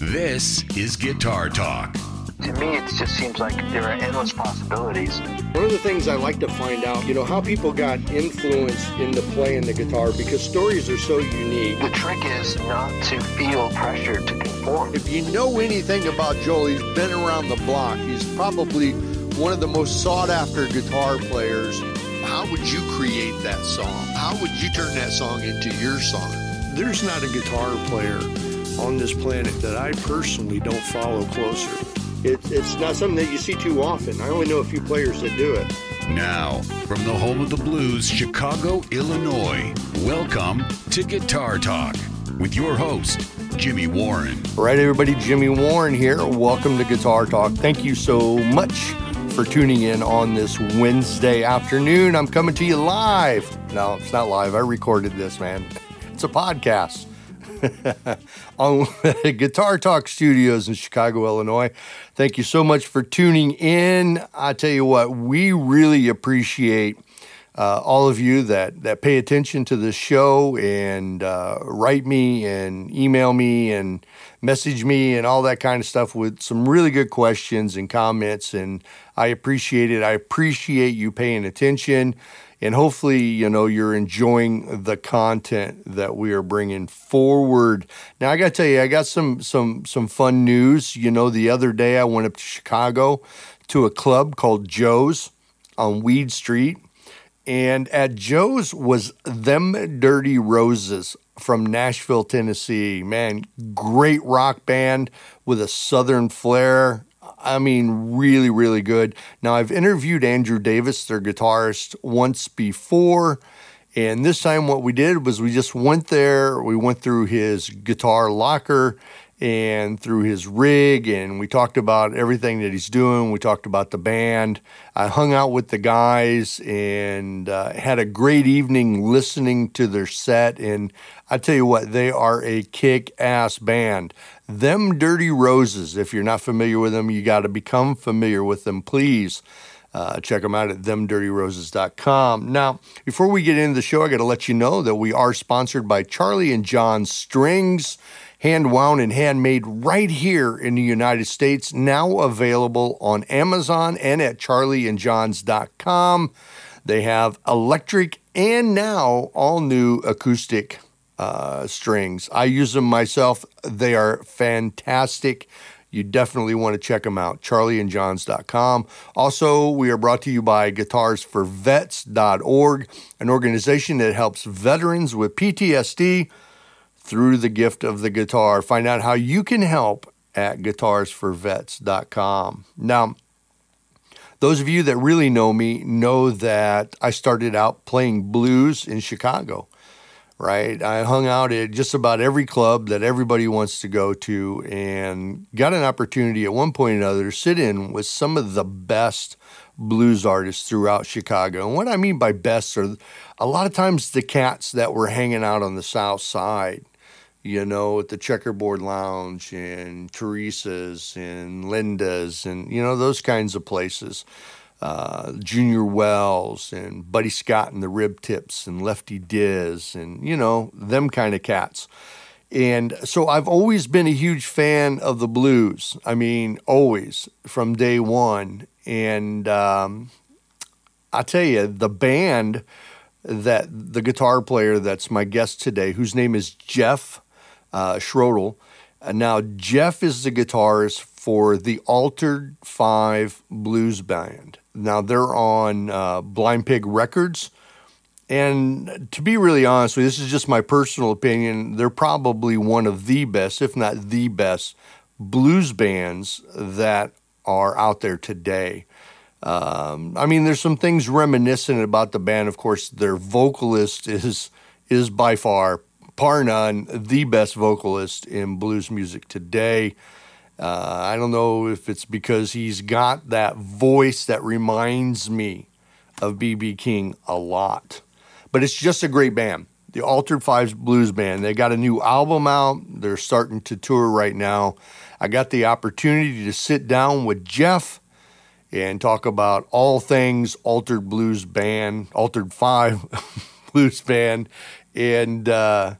This is Guitar Talk. To me, it just seems like there are endless possibilities. One of the things I like to find out, you know, how people got influenced in into playing the guitar because stories are so unique. The trick is not to feel pressured to conform. If you know anything about Joel, he's been around the block. He's probably one of the most sought after guitar players. How would you create that song? How would you turn that song into your song? There's not a guitar player on this planet that I personally don't follow closer. It's, it's not something that you see too often. I only know a few players that do it. Now, from the home of the blues, Chicago, Illinois, welcome to Guitar Talk with your host, Jimmy Warren. All right, everybody, Jimmy Warren here. Welcome to Guitar Talk. Thank you so much for tuning in on this Wednesday afternoon. I'm coming to you live. No, it's not live. I recorded this, man. It's a podcast. on Guitar Talk Studios in Chicago, Illinois. Thank you so much for tuning in. I tell you what, we really appreciate uh, all of you that, that pay attention to the show and uh, write me and email me and message me and all that kind of stuff with some really good questions and comments. And I appreciate it. I appreciate you paying attention and hopefully you know you're enjoying the content that we are bringing forward. Now i gotta tell you i got some some some fun news. You know the other day i went up to chicago to a club called joe's on weed street. And at joe's was them dirty roses from nashville tennessee. Man great rock band with a southern flair I mean, really, really good. Now, I've interviewed Andrew Davis, their guitarist, once before. And this time, what we did was we just went there. We went through his guitar locker and through his rig, and we talked about everything that he's doing. We talked about the band. I hung out with the guys and uh, had a great evening listening to their set. And I tell you what, they are a kick ass band. Them Dirty Roses, if you're not familiar with them, you got to become familiar with them, please. Uh, check them out at themdirtyroses.com. Now, before we get into the show, I got to let you know that we are sponsored by Charlie and John Strings hand wound and handmade right here in the United States, now available on Amazon and at charlieandjohns.com. They have electric and now all new acoustic uh, strings. I use them myself, they are fantastic. You definitely want to check them out. CharlieandJohns.com. Also, we are brought to you by GuitarsForVets.org, an organization that helps veterans with PTSD through the gift of the guitar. Find out how you can help at guitarsforvets.com. Now, those of you that really know me know that I started out playing blues in Chicago, right? I hung out at just about every club that everybody wants to go to and got an opportunity at one point or another to sit in with some of the best blues artists throughout Chicago. And what I mean by best are a lot of times the cats that were hanging out on the south side you know, at the Checkerboard Lounge and Theresa's and Linda's and, you know, those kinds of places. Uh, Junior Wells and Buddy Scott and the Rib Tips and Lefty Diz and, you know, them kind of cats. And so I've always been a huge fan of the blues. I mean, always from day one. And um, I tell you, the band that the guitar player that's my guest today, whose name is Jeff uh, Schroedl. Uh, now, Jeff is the guitarist for the Altered Five Blues Band. Now, they're on uh, Blind Pig Records. And to be really honest with you, this is just my personal opinion. They're probably one of the best, if not the best, blues bands that are out there today. Um, I mean, there's some things reminiscent about the band. Of course, their vocalist is is by far par none, the best vocalist in blues music today. Uh, I don't know if it's because he's got that voice that reminds me of B.B. King a lot, but it's just a great band. The Altered Fives Blues Band. They got a new album out. They're starting to tour right now. I got the opportunity to sit down with Jeff and talk about all things Altered Blues Band, Altered Five Blues Band, and uh,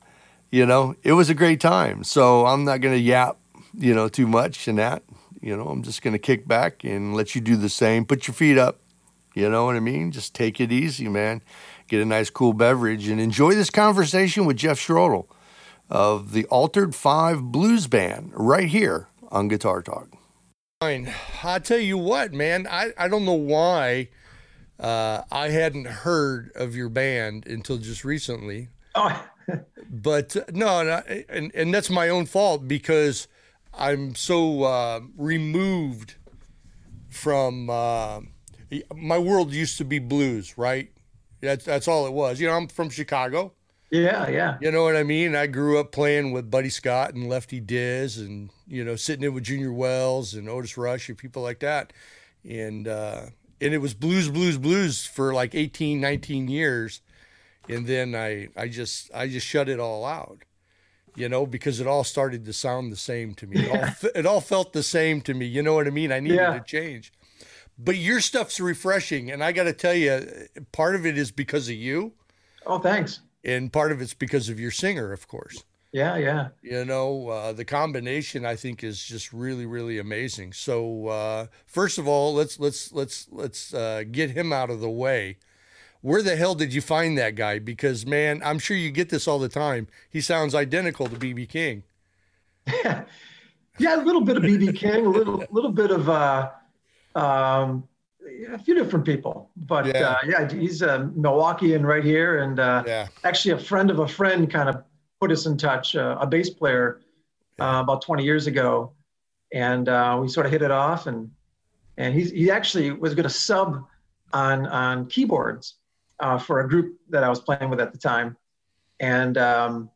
you know, it was a great time. So I'm not going to yap you know, too much and that. You know, I'm just going to kick back and let you do the same. Put your feet up. You know what I mean? Just take it easy, man. Get a nice, cool beverage and enjoy this conversation with Jeff Schroedl of the Altered Five Blues Band right here on Guitar Talk. Fine. I tell you what, man, I, I don't know why uh, I hadn't heard of your band until just recently. Oh. But uh, no, no, and, and that's my own fault because I'm so uh, removed from uh, my world used to be blues, right? That's that's all it was. You know, I'm from Chicago. Yeah, yeah. You know what I mean? I grew up playing with Buddy Scott and Lefty Diz and, you know, sitting in with Junior Wells and Otis Rush and people like that. And uh and it was blues, blues, blues for like 18, 19 years. And then I I just I just shut it all out. You know, because it all started to sound the same to me. It, all, it all felt the same to me. You know what I mean? I needed yeah. to change. But your stuff's refreshing. And I got to tell you, part of it is because of you. Oh, thanks and part of it's because of your singer, of course. Yeah, yeah. You know, uh, the combination I think is just really, really amazing. So uh, first of all, let's let's let's let's uh, get him out of the way. Where the hell did you find that guy? Because man, I'm sure you get this all the time. He sounds identical to BB King. yeah, a little bit of BB King, a little little bit of uh, um, a few different people, but yeah, uh, yeah he's a Milwaukeean right here, and uh, yeah. actually a friend of a friend kind of put us in touch, uh, a bass player uh, about 20 years ago, and uh, we sort of hit it off, and and he he actually was going to sub on on keyboards uh, for a group that I was playing with at the time, and um,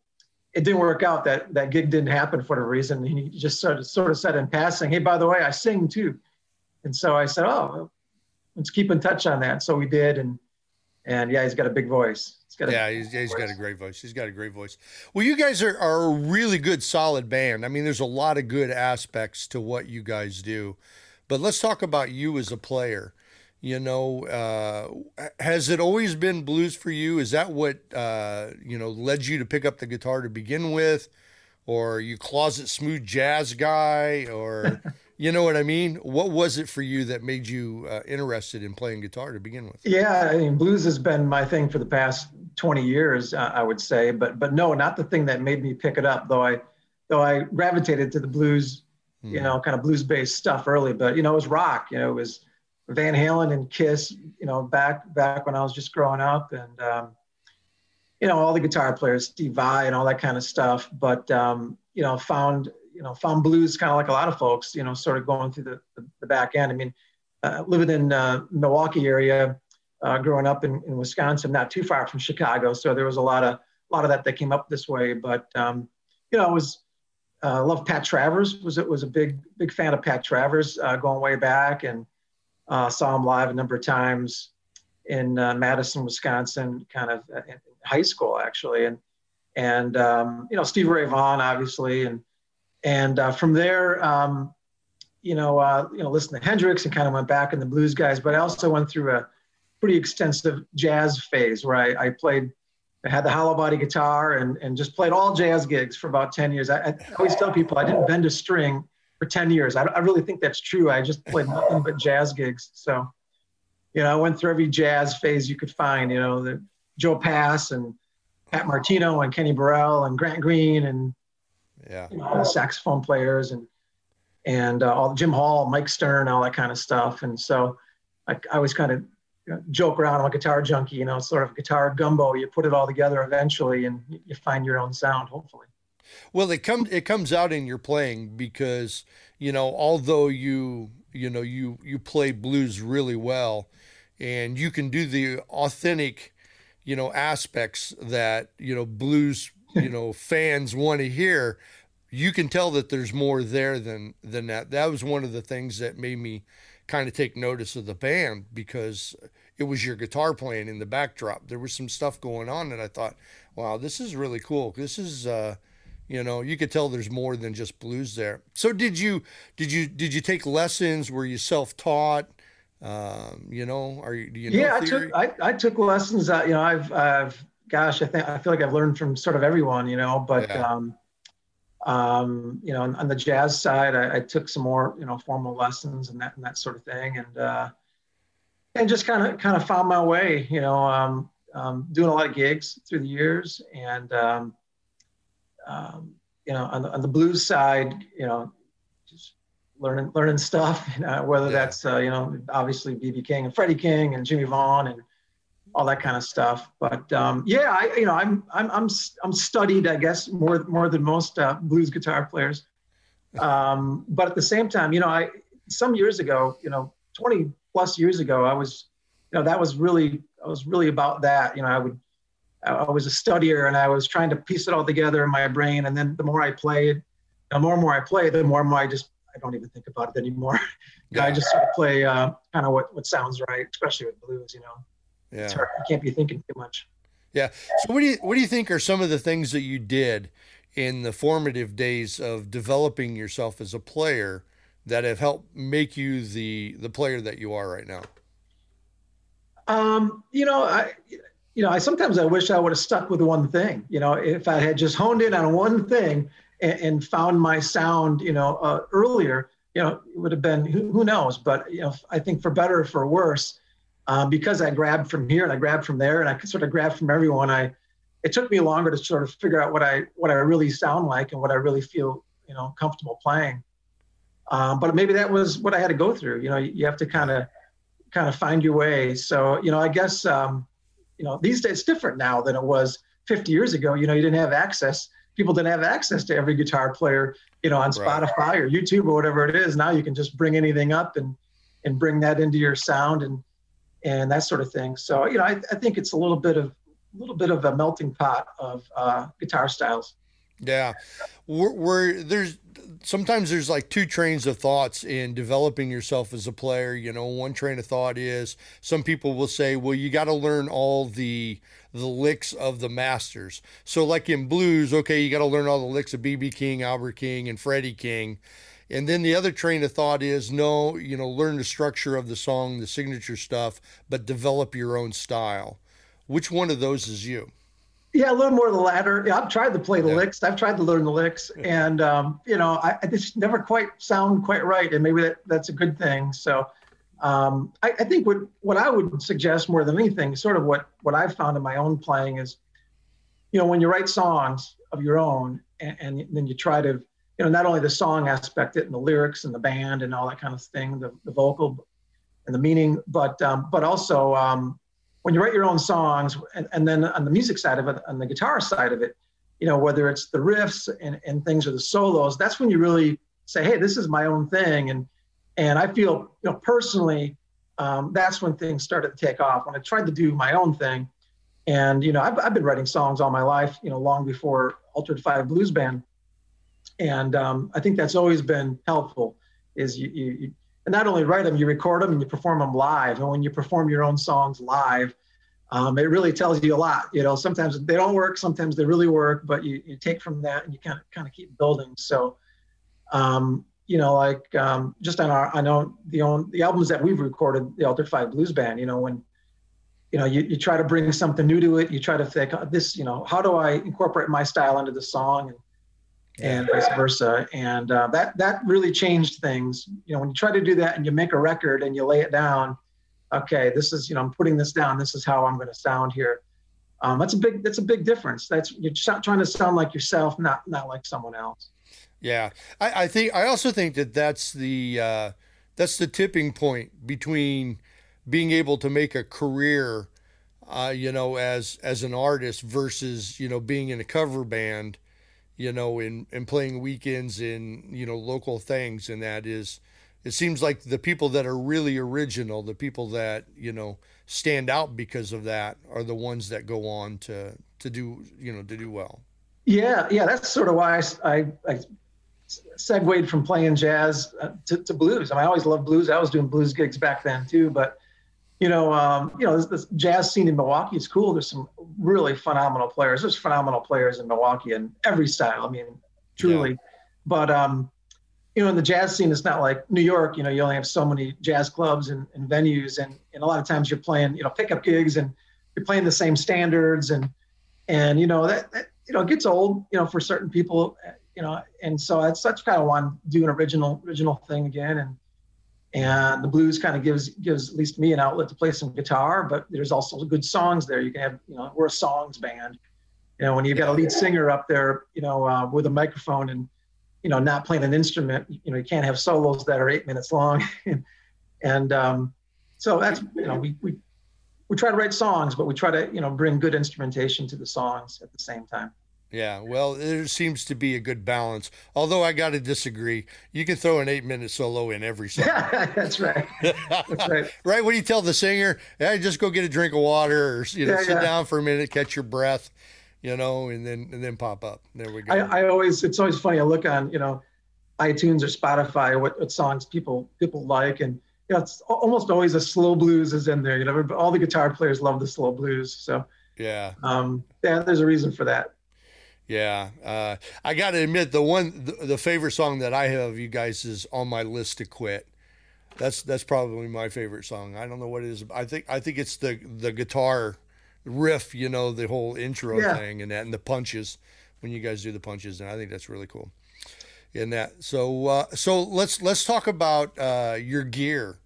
it didn't work out. That that gig didn't happen for the reason. And he just sort of sort of said in passing, "Hey, by the way, I sing too." And so I said, "Oh, let's keep in touch on that. So we did, and and yeah, he's got a big voice. He's got yeah, he's, he's got a great voice. He's got a great voice. Well, you guys are, are a really good, solid band. I mean, there's a lot of good aspects to what you guys do, but let's talk about you as a player. You know, uh, has it always been blues for you? Is that what uh, you know led you to pick up the guitar to begin with, or you closet smooth jazz guy, or You know what I mean? What was it for you that made you uh, interested in playing guitar to begin with? Yeah, I mean, blues has been my thing for the past 20 years, uh, I would say. But but no, not the thing that made me pick it up. Though I though I gravitated to the blues, mm. you hmm. know, kind of blues based stuff early. But you know, it was rock. You know, it was Van Halen and Kiss. You know, back back when I was just growing up, and um, you know, all the guitar players, Steve Vai, and all that kind of stuff. But um, you know, found you know, found blues kind of like a lot of folks, you know, sort of going through the, the, the back end. I mean, uh, living in uh, Milwaukee area, uh, growing up in, in Wisconsin, not too far from Chicago. So there was a lot of, a lot of that that came up this way, but, um, you know, it was, uh, love Pat Travers was, it was a big, big fan of Pat Travers, uh, going way back and, uh, saw him live a number of times in uh, Madison, Wisconsin, kind of in high school actually. And, and, um, you know, Steve Ray Vaughan, obviously, and, and uh, from there, um, you know, uh, you know, listened to Hendrix and kind of went back in the blues guys. But I also went through a pretty extensive jazz phase where I, I played, I had the hollow body guitar and and just played all jazz gigs for about ten years. I, I always tell people I didn't bend a string for ten years. I, I really think that's true. I just played nothing but jazz gigs. So, you know, I went through every jazz phase you could find. You know, the Joe Pass and Pat Martino and Kenny Burrell and Grant Green and yeah, you know, the saxophone players and and uh, all Jim Hall, Mike Stern, all that kind of stuff. And so I, I always kind of you know, joke around. I'm a guitar junkie, you know, sort of guitar gumbo. You put it all together eventually, and you find your own sound, hopefully. Well, it comes it comes out in your playing because you know, although you you know you you play blues really well, and you can do the authentic, you know, aspects that you know blues you know fans want to hear you can tell that there's more there than than that. That was one of the things that made me kind of take notice of the band because it was your guitar playing in the backdrop. There was some stuff going on and i thought wow this is really cool. This is uh you know you could tell there's more than just blues there so did you did you did you take lessons were you self-taught um, you know are you, you know yeah i took I, I took lessons uh, you know i've i've gosh, I think I feel like I've learned from sort of everyone, you know. But yeah. um, Um, you know, on, on, the jazz side, I, I, took some more, you know, formal lessons and that and that sort of thing, and uh, and just kind of kind of found my way. You know, um, um, doing a lot of gigs through the years, and um, um, you know, on the, on the blues side, you know, just learning learning stuff. You know, whether yeah. that's uh, you know, obviously BB King and Freddie King and Jimmy Vaughan and all that kind of stuff. But um, yeah, I you know I'm I'm I'm I'm studied I guess more more than most uh, blues guitar players. Um, but at the same time, you know, I some years ago, you know, 20 plus years ago, I was, you know, that was really I was really about that. You know, I would I was a studier and I was trying to piece it all together in my brain. And then the more I played, the more and more I play, the more and more I just I don't even think about it anymore. Yeah. I just sort of play uh, kind of what what sounds right, especially with blues. You know. Yeah. It's hard. You can't be thinking too much. Yeah. So what do you what do you think are some of the things that you did in the formative days of developing yourself as a player that have helped make you the the player that you are right now? Um, you know, I you know, I sometimes I wish I would have stuck with one thing. You know, if I had just honed in on one thing and, and found my sound, you know, uh, earlier, you know, it would have been who, who knows. But you know, I think for better or for worse, um, because I grabbed from here and I grabbed from there and I could sort of grab from everyone. I it took me longer to sort of figure out what I what I really sound like and what I really feel you know comfortable playing. Um, but maybe that was what I had to go through. You know, you have to kind of kind of find your way. So you know, I guess um, you know these days it's different now than it was 50 years ago. You know, you didn't have access. People didn't have access to every guitar player. You know, on Spotify right. or YouTube or whatever it is. Now you can just bring anything up and and bring that into your sound and and that sort of thing. So you know, I, I think it's a little bit of a little bit of a melting pot of uh, guitar styles. Yeah, we're, we're, there's sometimes there's like two trains of thoughts in developing yourself as a player. You know, one train of thought is some people will say, well, you got to learn all the the licks of the masters. So like in blues, okay, you got to learn all the licks of BB King, Albert King, and Freddie King. And then the other train of thought is no, you know, learn the structure of the song, the signature stuff, but develop your own style. Which one of those is you? Yeah, a little more the latter. Yeah, I've tried to play the yeah. licks. I've tried to learn the licks, and um, you know, I, I, just never quite sound quite right, and maybe that, that's a good thing. So, um, I, I, think what what I would suggest more than anything, sort of what what I've found in my own playing is, you know, when you write songs of your own, and, and then you try to you know, not only the song aspect, it and the lyrics and the band and all that kind of thing, the, the vocal and the meaning, but um, but also um, when you write your own songs, and, and then on the music side of it, on the guitar side of it, you know, whether it's the riffs and, and things or the solos, that's when you really say, hey, this is my own thing, and and I feel, you know, personally, um, that's when things started to take off. When I tried to do my own thing, and you know, I've, I've been writing songs all my life, you know, long before Altered Five Blues Band and um, I think that's always been helpful. Is you, you, you not only write them, you record them and you perform them live. And when you perform your own songs live, um, it really tells you a lot. You know, sometimes they don't work, sometimes they really work, but you, you take from that and you kind of kind of keep building. So, um, you know, like um, just on our, I know the own the albums that we've recorded, the Altered Five Blues Band. You know, when you know you, you try to bring something new to it, you try to think this. You know, how do I incorporate my style into the song? And and vice versa. And uh, that that really changed things. You know, when you try to do that and you make a record and you lay it down, okay, this is you know I'm putting this down. This is how I'm going to sound here. Um, that's a big that's a big difference. That's you're trying to sound like yourself, not not like someone else. Yeah, I, I think I also think that that's the uh, that's the tipping point between being able to make a career, uh, you know, as as an artist versus you know being in a cover band you know, in, in playing weekends in, you know, local things. And that is, it seems like the people that are really original, the people that, you know, stand out because of that are the ones that go on to, to do, you know, to do well. Yeah. Yeah. That's sort of why I, I, I segued from playing jazz uh, to, to blues. I, mean, I always loved blues. I was doing blues gigs back then too, but you know, um, you know, this, this, jazz scene in Milwaukee is cool. There's some really phenomenal players. There's phenomenal players in Milwaukee in every style. I mean, truly. Yeah. But um, you know, in the jazz scene, it's not like New York. You know, you only have so many jazz clubs and, and venues, and, and a lot of times you're playing, you know, pickup gigs, and you're playing the same standards, and and you know that, that you know it gets old. You know, for certain people, you know, and so that's that's kind of want to do an original original thing again, and and the blues kind of gives gives at least me an outlet to play some guitar, but there's also good songs there. You can have, you know, we're a songs band. You know, when you've got a lead singer up there, you know, uh, with a microphone and you know not playing an instrument, you know, you can't have solos that are eight minutes long, and um, so that's you know we we we try to write songs, but we try to you know bring good instrumentation to the songs at the same time. Yeah, well, there seems to be a good balance. Although I got to disagree. You can throw an eight-minute solo in every song. Yeah, that's right. That's right. right. What do you tell the singer? Hey, just go get a drink of water, or you know, yeah, sit yeah. down for a minute, catch your breath, you know, and then and then pop up. There we go. I, I always, it's always funny. I look on, you know, iTunes or Spotify, what, what songs people people like, and you know, it's almost always a slow blues is in there. You know, all the guitar players love the slow blues. So yeah, um, yeah, there's a reason for that. Yeah, uh, I got to admit the one the, the, favorite song that I have you guys is on my list to quit. That's that's probably my favorite song. I don't know what it is. I think I think it's the the guitar riff, you know, the whole intro yeah. thing and that and the punches when you guys do the punches and I think that's really cool. In that. So uh, so let's let's talk about uh, your gear.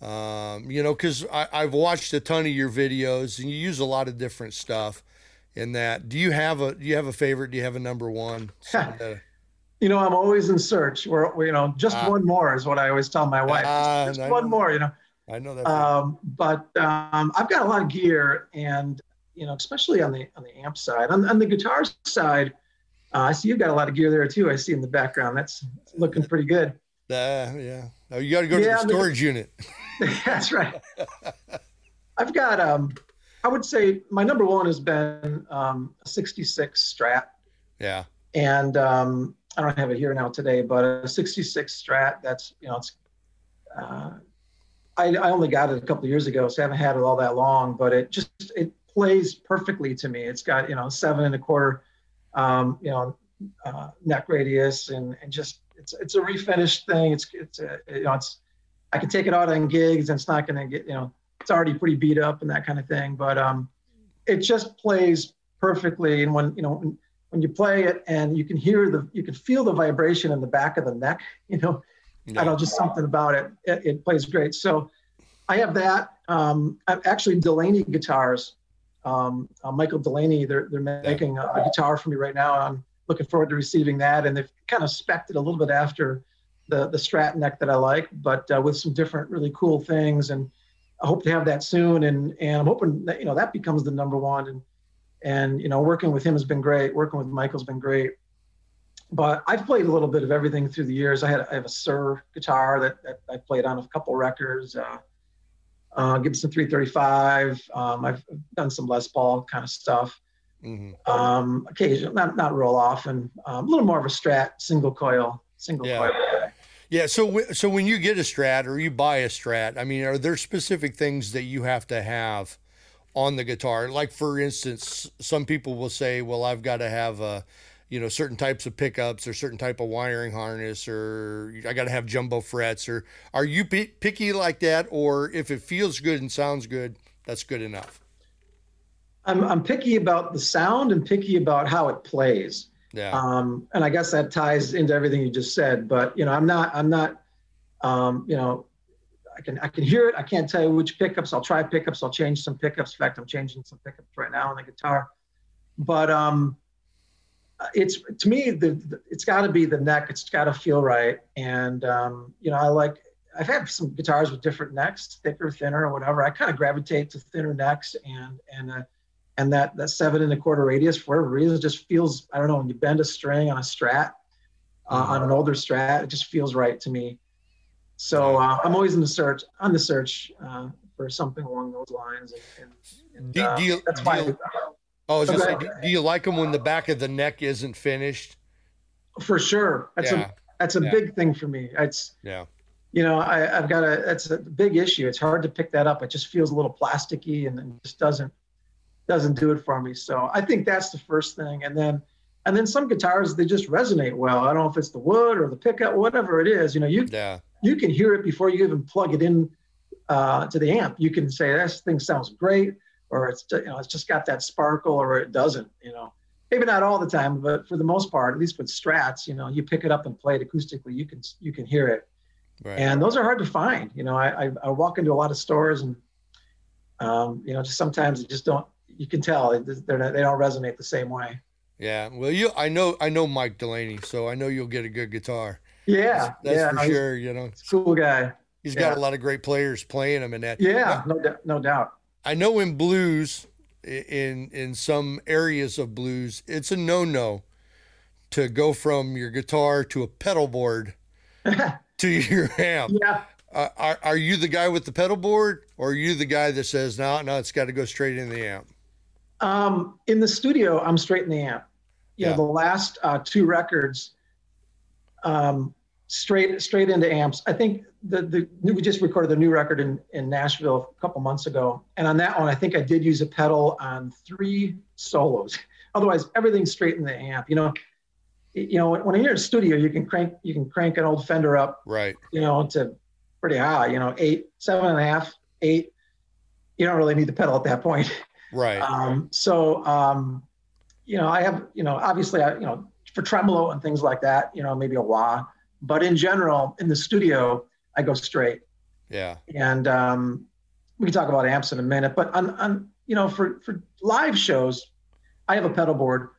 Um, you know, cuz I I've watched a ton of your videos and you use a lot of different stuff in that. Do you have a do you have a favorite? Do you have a number one? you know, I'm always in search. Where you know, just uh, one more is what I always tell my wife. Just, just one know. more, you know. I know that. Um, but um, I've got a lot of gear, and you know, especially on the on the amp side, on, on the guitar side, uh, I see you've got a lot of gear there too. I see in the background. That's looking pretty good. Uh, yeah. Oh, you got to go yeah, to the storage the, unit. that's right. I've got um, I would say my number one has been um, a 66 Strat. Yeah. And um, I don't have it here now today, but a 66 Strat, that's, you know, it's, uh, I, I only got it a couple of years ago, so I haven't had it all that long, but it just, it plays perfectly to me. It's got, you know, seven and a quarter, um, you know, uh, neck radius and, and just, it's, it's a refinished thing. It's, it's, a, you know, it's, I can take it out on gigs and it's not going to get, you know, it's already pretty beat up and that kind of thing. But um, it just plays perfectly. And when you know when, when you play it and you can hear the you can feel the vibration in the back of the neck. You know, yeah. I don't know, just something about it. it. it. plays great. So I have that. Um, I'm actually Delaney guitars. Um, uh, Michael Delaney, they're they're making a, a guitar for me right now. I'm looking forward to receiving that. And they've kind of specced it a little bit after the the Strat neck that I like, but uh, with some different really cool things and I hope to have that soon, and and I'm hoping that you know that becomes the number one. And and you know, working with him has been great. Working with Michael's been great. But I've played a little bit of everything through the years. I had I have a Suhr guitar that, that I played on a couple records. Uh, uh, Gibson 335. Um, I've done some Les Paul kind of stuff. Mm-hmm. Um, occasionally, not not real often. Um, a little more of a Strat single coil, single yeah. coil. Yeah. So, so when you get a Strat or you buy a Strat, I mean, are there specific things that you have to have on the guitar? Like, for instance, some people will say, "Well, I've got to have a." you know certain types of pickups or certain type of wiring harness or i got to have jumbo frets or are you p- picky like that or if it feels good and sounds good that's good enough I'm, I'm picky about the sound and picky about how it plays yeah. Um, and I guess that ties into everything you just said. But you know, I'm not. I'm not. Um, you know, I can I can hear it. I can't tell you which pickups. I'll try pickups. I'll change some pickups. In fact, I'm changing some pickups right now on the guitar. But um, it's to me the, the it's got to be the neck. It's got to feel right. And um, you know, I like. I've had some guitars with different necks, thicker, thinner, or whatever. I kind of gravitate to thinner necks and and uh, and that that seven and a quarter radius for whatever reason just feels I don't know when you bend a string on a Strat uh, on an older Strat it just feels right to me. So uh, I'm always in the search on the search uh, for something along those lines. And, and, do, uh, do, you, that's why. Do you, oh, okay. say, do you like them when the back of the neck isn't finished? For sure, that's yeah. a that's a yeah. big thing for me. It's yeah. You know, I, have got a that's a big issue. It's hard to pick that up. It just feels a little plasticky and, and just doesn't doesn't do it for me. So I think that's the first thing. And then and then some guitars they just resonate well. I don't know if it's the wood or the pickup, whatever it is. You know, you yeah. you can hear it before you even plug it in uh, to the amp. You can say this thing sounds great, or it's you know it's just got that sparkle, or it doesn't. You know, maybe not all the time, but for the most part, at least with strats, you know, you pick it up and play it acoustically, you can you can hear it. Right. And those are hard to find. You know, I, I, I walk into a lot of stores and um, you know, just sometimes you just don't. You can tell they're not, they don't resonate the same way. Yeah, well, you I know I know Mike Delaney, so I know you'll get a good guitar. Yeah, that's, that's yeah, for sure. You know, cool guy. He's yeah. got a lot of great players playing him in that. Yeah, no, no doubt. I know in blues, in in some areas of blues, it's a no no to go from your guitar to a pedal board to your amp. Yeah. Uh, are, are you the guy with the pedal board or are you the guy that says no no it's got to go straight in the amp um, in the studio i'm straight in the amp you yeah. know the last uh, two records um, straight straight into amps i think the, the we just recorded the new record in, in nashville a couple months ago and on that one i think i did use a pedal on three solos otherwise everything's straight in the amp you know you know when you're in a studio you can crank you can crank an old fender up right you know to pretty high, you know, eight, seven and a half, eight. You don't really need the pedal at that point. Right. Um, so, um, you know, I have, you know, obviously, I, you know, for tremolo and things like that, you know, maybe a wah. But in general, in the studio, I go straight. Yeah. And um, we can talk about amps in a minute. But on, on, you know, for for live shows, I have a pedal board,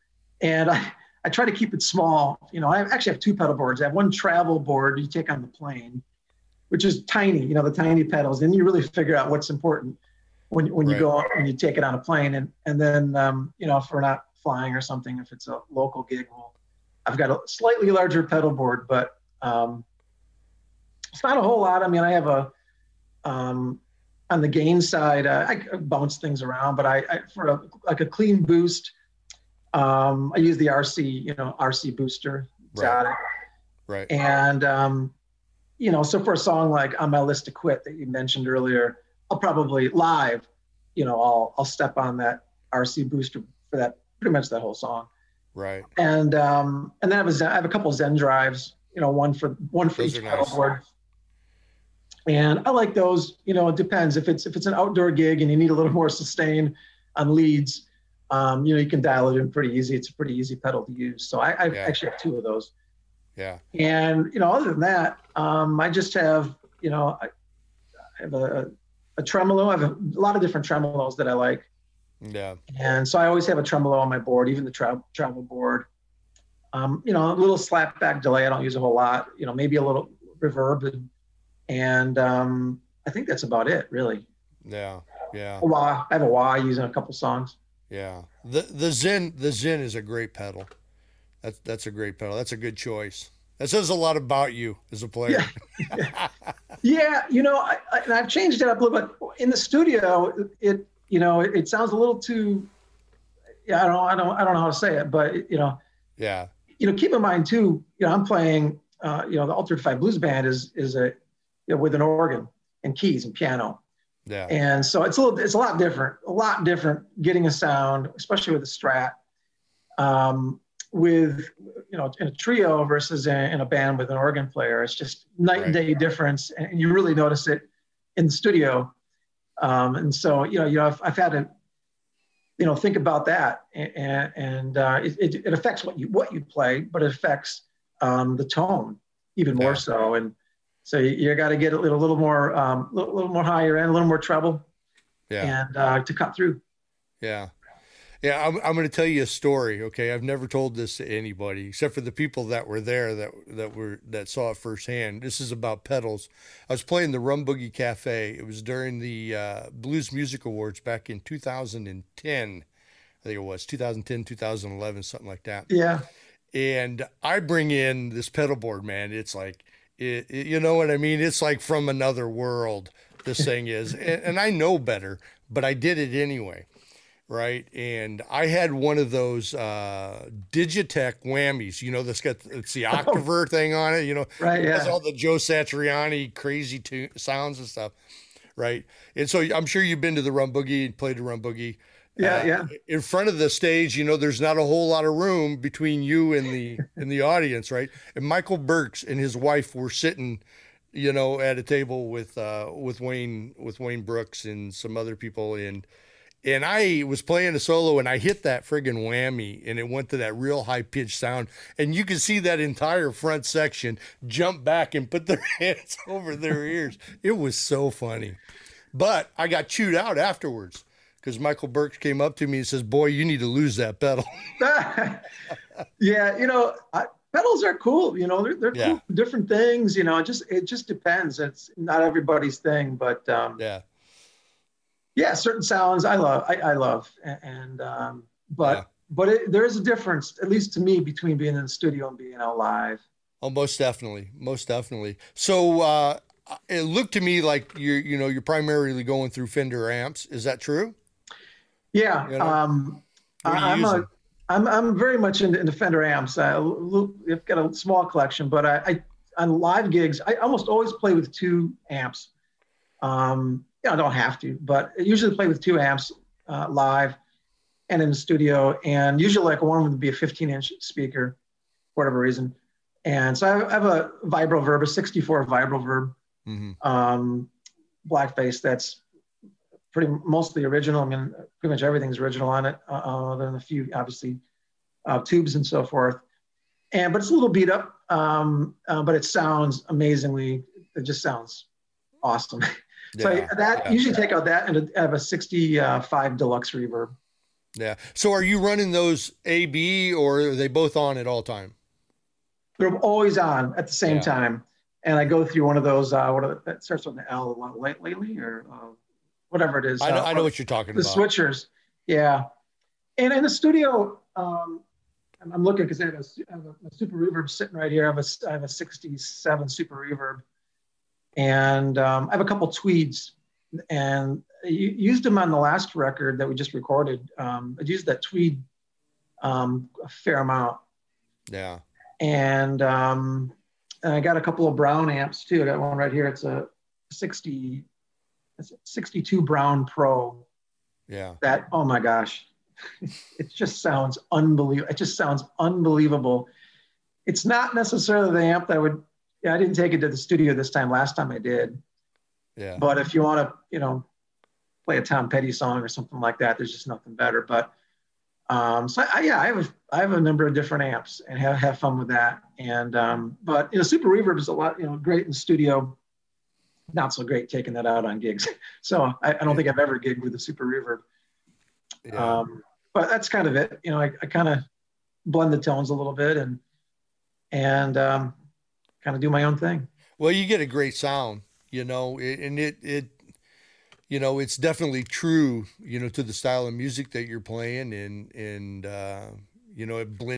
and I I try to keep it small. You know, I actually have two pedal boards. I have one travel board you take on the plane, which is tiny, you know, the tiny pedals. And you really figure out what's important when, when you go when you take it on a plane. And, and then, um, you know, if we're not flying or something, if it's a local gig, well, I've got a slightly larger pedal board, but um, it's not a whole lot. I mean, I have a, um, on the gain side, uh, I bounce things around, but I, I for a, like a clean boost, um, I use the RC, you know, RC booster. Right. Right. And um, you know, so for a song like "On My List to Quit" that you mentioned earlier, I'll probably live, you know, I'll I'll step on that RC booster for that pretty much that whole song. Right. And um, and then I have a Zen, I have a couple Zen drives, you know, one for one for those each pedal nice. board. And I like those. You know, it depends if it's if it's an outdoor gig and you need a little more sustain on leads. Um, you know, you can dial it in pretty easy. It's a pretty easy pedal to use. So I, I yeah. actually have two of those. Yeah. And you know, other than that, um, I just have you know, I, I have a, a tremolo. I have a, lot of different tremolos that I like. Yeah. And so I always have a tremolo on my board, even the tra- travel board. Um, you know, a little slapback delay. I don't use a whole lot. You know, maybe a little reverb, and, and um, I think that's about it, really. Yeah. Yeah. A wah. I have a wah using a couple songs. Yeah. The the Zen the Zen is a great pedal. That's that's a great pedal. That's a good choice. That says a lot about you as a player. Yeah, yeah you know, I, I, have changed it up a little bit. In the studio, it you know, it, it, sounds a little too. Yeah, I don't, I don't, I don't know how to say it, but you know. Yeah. You know, keep in mind too. You know, I'm playing. Uh, you know, the Altered Five Blues Band is is a you know, with an organ and keys and piano. Yeah. And so it's a little, it's a lot different, a lot different getting a sound, especially with a Strat. Um, with you know in a trio versus in, a band with an organ player it's just night right. and day difference and you really notice it in the studio um, and so you know you know I've, I've, had to you know think about that and, and uh, it, it, affects what you what you play but it affects um, the tone even more yeah. so and so you, you got to get a little, little more um, little, little more higher end a little more treble yeah. and uh, to cut through yeah yeah, I'm, I'm going to tell you a story. Okay, I've never told this to anybody except for the people that were there that that were that saw it firsthand. This is about pedals. I was playing the Rum Boogie Cafe. It was during the uh, Blues Music Awards back in 2010. I think it was 2010, 2011, something like that. Yeah. And I bring in this pedal board, man. It's like, it, it, you know what I mean? It's like from another world. This thing is, and, and I know better, but I did it anyway right? And I had one of those uh, Digitech whammies, you know, that's got it's the Octaver thing on it, you know, right? Yeah, has all the Joe Satriani crazy tu- sounds and stuff, right? And so I'm sure you've been to the Rum Boogie and played the Rum Boogie. Yeah, uh, yeah. In front of the stage, you know, there's not a whole lot of room between you and the and the audience, right? And Michael Burks and his wife were sitting, you know, at a table with uh, with Wayne with Wayne Brooks and some other people, and and I was playing a solo and I hit that friggin' whammy and it went to that real high pitched sound. And you could see that entire front section jump back and put their hands over their ears. It was so funny. But I got chewed out afterwards because Michael Burks came up to me and says, Boy, you need to lose that pedal. yeah, you know, I, pedals are cool. You know, they're, they're Yeah. cool different things. You know, it just it just depends. It's not everybody's thing, but um, yeah. Yeah, certain sounds I love. I, I love, and um, but Yeah. but it, there is a difference, at least to me, between being in the studio and being out live. Oh, most definitely, most definitely. So uh, it looked to me like you're, you know, you're primarily going through Fender amps. Is that true? Yeah, You know? um, What are you I, I'm using? a I'm I'm very much into, into Fender amps. I, I've got a small collection, but I, I on live gigs I almost always play with two amps. Um, you know, I don't have to, but I usually play with two amps uh, live and in the studio. And usually, like one would be a 15 inch speaker, for whatever reason. And so I have, a Vibro Verb, a 64 Vibro Verb hmm um, blackface that's pretty mostly original. I mean, pretty much everything's original on it, uh, other than a few, obviously, uh, tubes and so forth. And but it's a little beat up, um, uh, but it sounds amazingly. It just sounds awesome. so Yeah, that yeah. usually take out that and have a 65 deluxe reverb. Yeah. So are you running those AB or are they both on at all time? They're always on at the same Yeah. time. And I go through one of those. Uh, what are, that starts with an L. Lately or uh, whatever it is. I know, uh, I know what you're talking the about. The switchers yeah and in the studio um i'm looking because I, have a I have a, super reverb sitting right here i have a, I have a 67 super reverb and um, i have a couple tweeds and I used them on the last record that we just recorded um, i used that tweed um, a fair amount Yeah. and um, and I got a couple of brown amps too. I got one right here. It's a 60, it's a 62 Brown Pro. Yeah. That oh my gosh, it just sounds unbelievable. It just sounds unbelievable. It's not necessarily the amp that I would. Yeah, I didn't take it to the studio this time. Last time I did, Yeah. but if you want to, you know, play a Tom Petty song or something like that, there's just nothing better. But um, so I, yeah, I have a, I have a number of different amps and have, have fun with that. And um, but you know, Super Reverb is a lot, you know, great in the studio. Not so great taking that out on gigs. So I, I don't think I've ever gigged with a Super Reverb. Yeah. Um, but that's kind of it. You know, I, I kind of blend the tones a little bit and and um, kind of do my own thing. Well, you get a great sound, you know, and it it you know it's definitely true, you know, to the style of music that you're playing, and and uh, you know it blends.